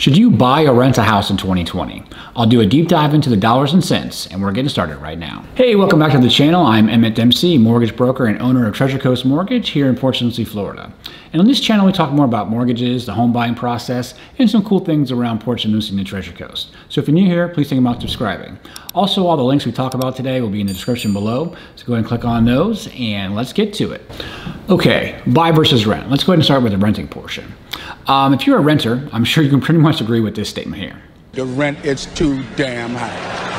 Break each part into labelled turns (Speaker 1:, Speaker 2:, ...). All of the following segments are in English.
Speaker 1: Should you buy or rent a house in 2020? I'll do a deep dive into the dollars and cents, and we're getting started right now. Hey, welcome back to the channel. I'm Emmett Dempsey, mortgage broker and owner of Treasure Coast Mortgage here in Port St. Lucie, Florida. And on this channel, we talk more about mortgages, the home buying process, and some cool things around Port. Lucie and the Treasure Coast. So if you're new here, please think about subscribing. Also, all the links we talk about today will be in the description below, so go ahead and click on those, and let's get to it. Okay, buy versus rent. Let's go ahead and start with the renting portion. Um, if you're a renter, I'm sure you can pretty much agree with this statement here.
Speaker 2: The rent is too damn high.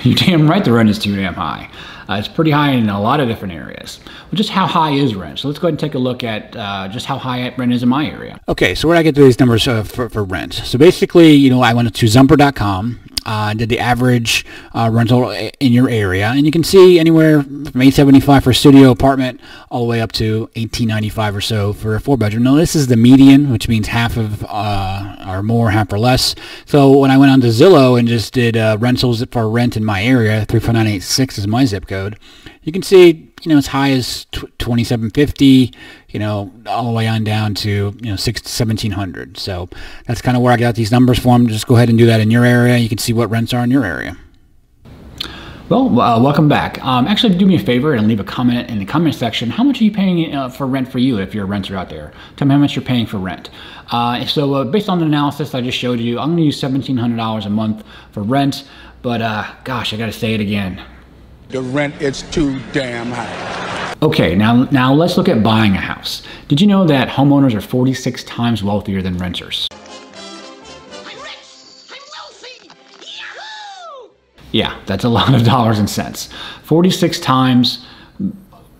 Speaker 1: You're damn right the rent is too damn high. Uh, it's pretty high in a lot of different areas. Well, just how high is rent? So let's go ahead and take a look at uh, just how high rent is in my area.
Speaker 3: Okay, so where do I get these numbers uh, for, for rent? So basically, you know, I went to Zumper.com uh, did the average uh, rental in your area, and you can see anywhere from 875 for a studio apartment all the way up to 1895 or so for a four bedroom. Now this is the median, which means half of uh, or more, half or less. So when I went on to Zillow and just did uh, rentals for rent in my area, 34986 is my zip code. You can see you know, as high as 2750, you know, all the way on down to, you know, 6 1700. So that's kind of where I got these numbers from. Just go ahead and do that in your area. You can see what rents are in your area.
Speaker 1: Well, uh, welcome back. Um, actually, do me a favor and leave a comment in the comment section. How much are you paying uh, for rent for you if you're a renter out there? Tell me how much you're paying for rent. Uh, so uh, based on the analysis I just showed you, I'm going to use $1,700 a month for rent. But uh, gosh, I got to say it again.
Speaker 2: The rent is too damn high.
Speaker 1: Okay, now now let's look at buying a house. Did you know that homeowners are 46 times wealthier than renters? I'm rich. I'm wealthy. Yahoo! Yeah, that's a lot of dollars and cents. 46 times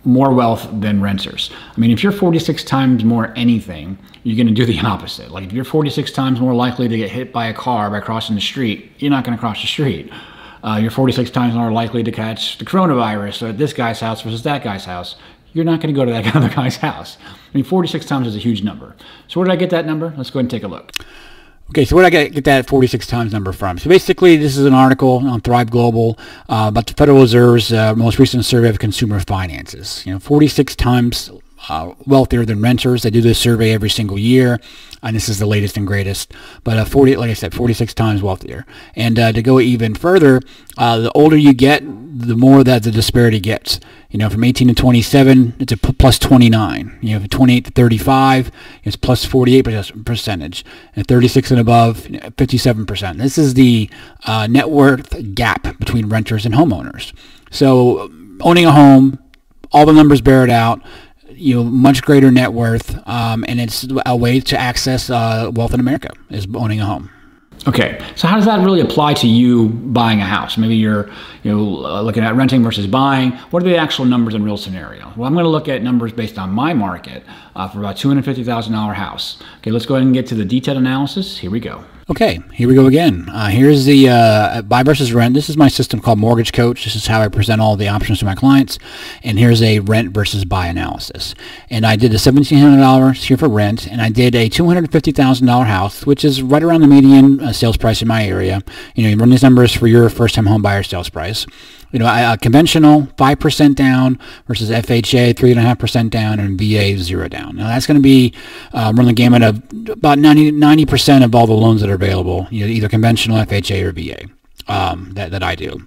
Speaker 1: more wealth than renters. I mean, if you're 46 times more anything, you're going to do the opposite. Like if you're 46 times more likely to get hit by a car by crossing the street, you're not going to cross the street uh, you're 46 times more likely to catch the coronavirus at this guy's house versus that guy's house. You're not going to go to that other guy's house. I mean, 46 times is a huge number. So where did I get that number? Let's go ahead and take a look.
Speaker 3: Okay, so where did I get, that 46 times number from? So basically, this is an article on Thrive Global uh, about the Federal Reserve's uh, most recent survey of consumer finances. You know, 46 times uh, wealthier than renters. They do this survey every single year, and this is the latest and greatest. But uh, 40, like I said, 46 times wealthier. And uh, to go even further, uh, the older you get, the more that the disparity gets. You know, from 18 to 27, it's a p- plus 29. You know, from 28 to 35, it's plus 48 percentage. And 36 and above, 57%. This is the uh, net worth gap between renters and homeowners. So owning a home, all the numbers bear it out you know much greater net worth, um, and it's a way to access uh, wealth in America is owning a home.
Speaker 1: Okay, so how does that really apply to you buying a house? Maybe you're, you know, uh, looking at renting versus buying. What are the actual numbers in real scenario? Well, I'm going to look at numbers based on my market uh, for about $250,000 house. Okay, let's go ahead and get to the detailed analysis. Here we go.
Speaker 3: Okay, here we go again. Uh, here's the uh, buy versus rent. This is my system called Mortgage Coach. This is how I present all the options to my clients. And here's a rent versus buy analysis. And I did a $1,700 here for rent, and I did a $250,000 house, which is right around the median uh, sales price in my area. You know, you run these numbers for your first-time home buyer sales price you know, a, conventional 5% down versus FHA 3.5% down and VA 0 down. Now that's going to be uh, run the gamut of about 90, 90% of all the loans that are available, you know, either conventional, FHA, or VA um, that, that I do.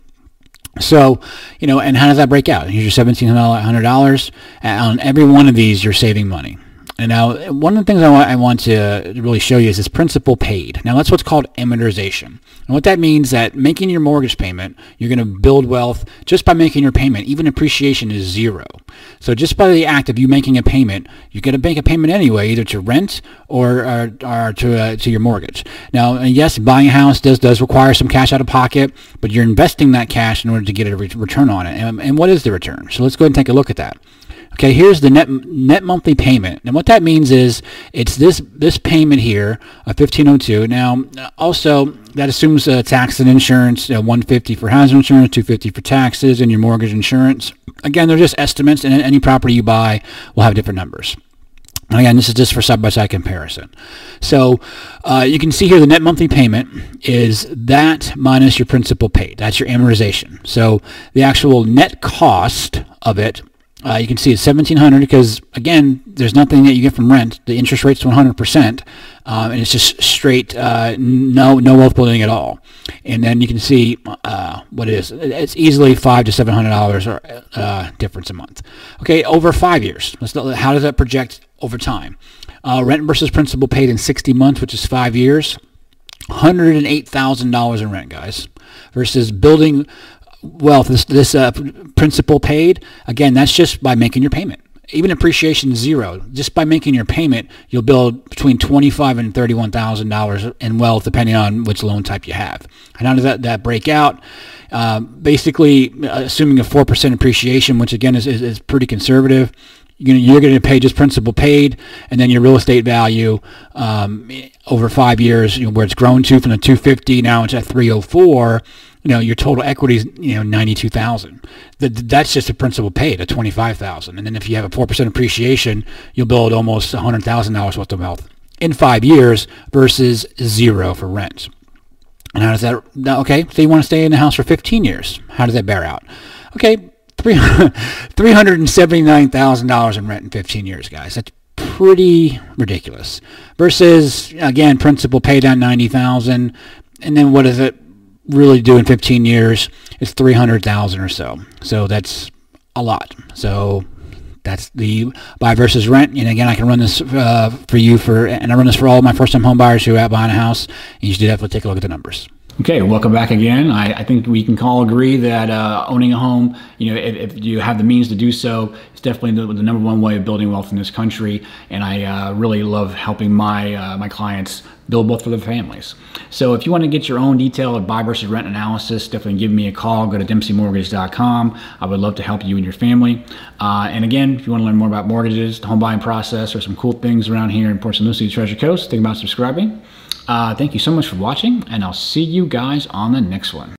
Speaker 3: So, you know, and how does that break out? Here's your $1,700. On every one of these, you're saving money. And now, one of the things I want, I want to really show you is this principal paid. Now, that's what's called amortization. And what that means is that making your mortgage payment, you're going to build wealth just by making your payment. Even appreciation is zero. So just by the act of you making a payment, you're going to make a payment anyway, either to rent or, or, or to, uh, to your mortgage. Now, yes, buying a house does, does require some cash out of pocket, but you're investing that cash in order to get a re- return on it. And, and what is the return? So let's go ahead and take a look at that. Okay, here's the net net monthly payment. And what that means is it's this this payment here of 1502. Now, also that assumes uh, tax and insurance, uh, 150 for housing insurance, 250 for taxes and your mortgage insurance. Again, they're just estimates and any property you buy will have different numbers. Again, this is just for side-by-side comparison. So uh, you can see here the net monthly payment is that minus your principal paid. That's your amortization. So the actual net cost of it uh, you can see it's 1700 because again, there's nothing that you get from rent. The interest rate's 100%, um, and it's just straight uh, no no wealth building at all. And then you can see uh, what it is. It's easily five to seven hundred dollars uh, difference a month. Okay, over five years. how does that project over time? Uh, rent versus principal paid in 60 months, which is five years. $108,000 in rent, guys, versus building wealth, this, this uh, principal paid, again, that's just by making your payment. Even appreciation zero. Just by making your payment, you'll build between twenty-five and thirty-one thousand dollars in wealth, depending on which loan type you have. And how does that, that break out? Uh, basically, assuming a four percent appreciation, which again is, is, is pretty conservative, you're going to pay just principal paid, and then your real estate value um, over five years, you know, where it's grown to from the 250 now it's at 304 you know, your total equity is, you know, 92,000. That's just the principal paid at 25,000. And then if you have a 4% appreciation, you'll build almost $100,000 worth of wealth in five years versus zero for rent. And how does that, okay, so you want to stay in the house for 15 years. How does that bear out? Okay, $379,000 in rent in 15 years, guys. That's pretty ridiculous. Versus, again, principal pay down 90000 and then what is it? Really do in 15 years is 300,000 or so. So that's a lot. So that's the buy versus rent. And again, I can run this uh, for you for, and I run this for all my first-time home buyers who are buying a house. You should definitely take a look at the numbers.
Speaker 1: Okay, welcome back again. I, I, think we can all agree that uh, owning a home, you know, if, if, you have the means to do so, it's definitely the, the, number one way of building wealth in this country. And I uh, really love helping my uh, my clients build both for their families. So if you want to get your own detailed buy versus rent analysis, definitely give me a call. Go to dempseymortgage.com. I would love to help you and your family. Uh, and again, if you want to learn more about mortgages, the home buying process, or some cool things around here in Port St. Lucie, Treasure Coast, think about subscribing. Uh, thank you so much for watching, and I'll see you guys on the next one.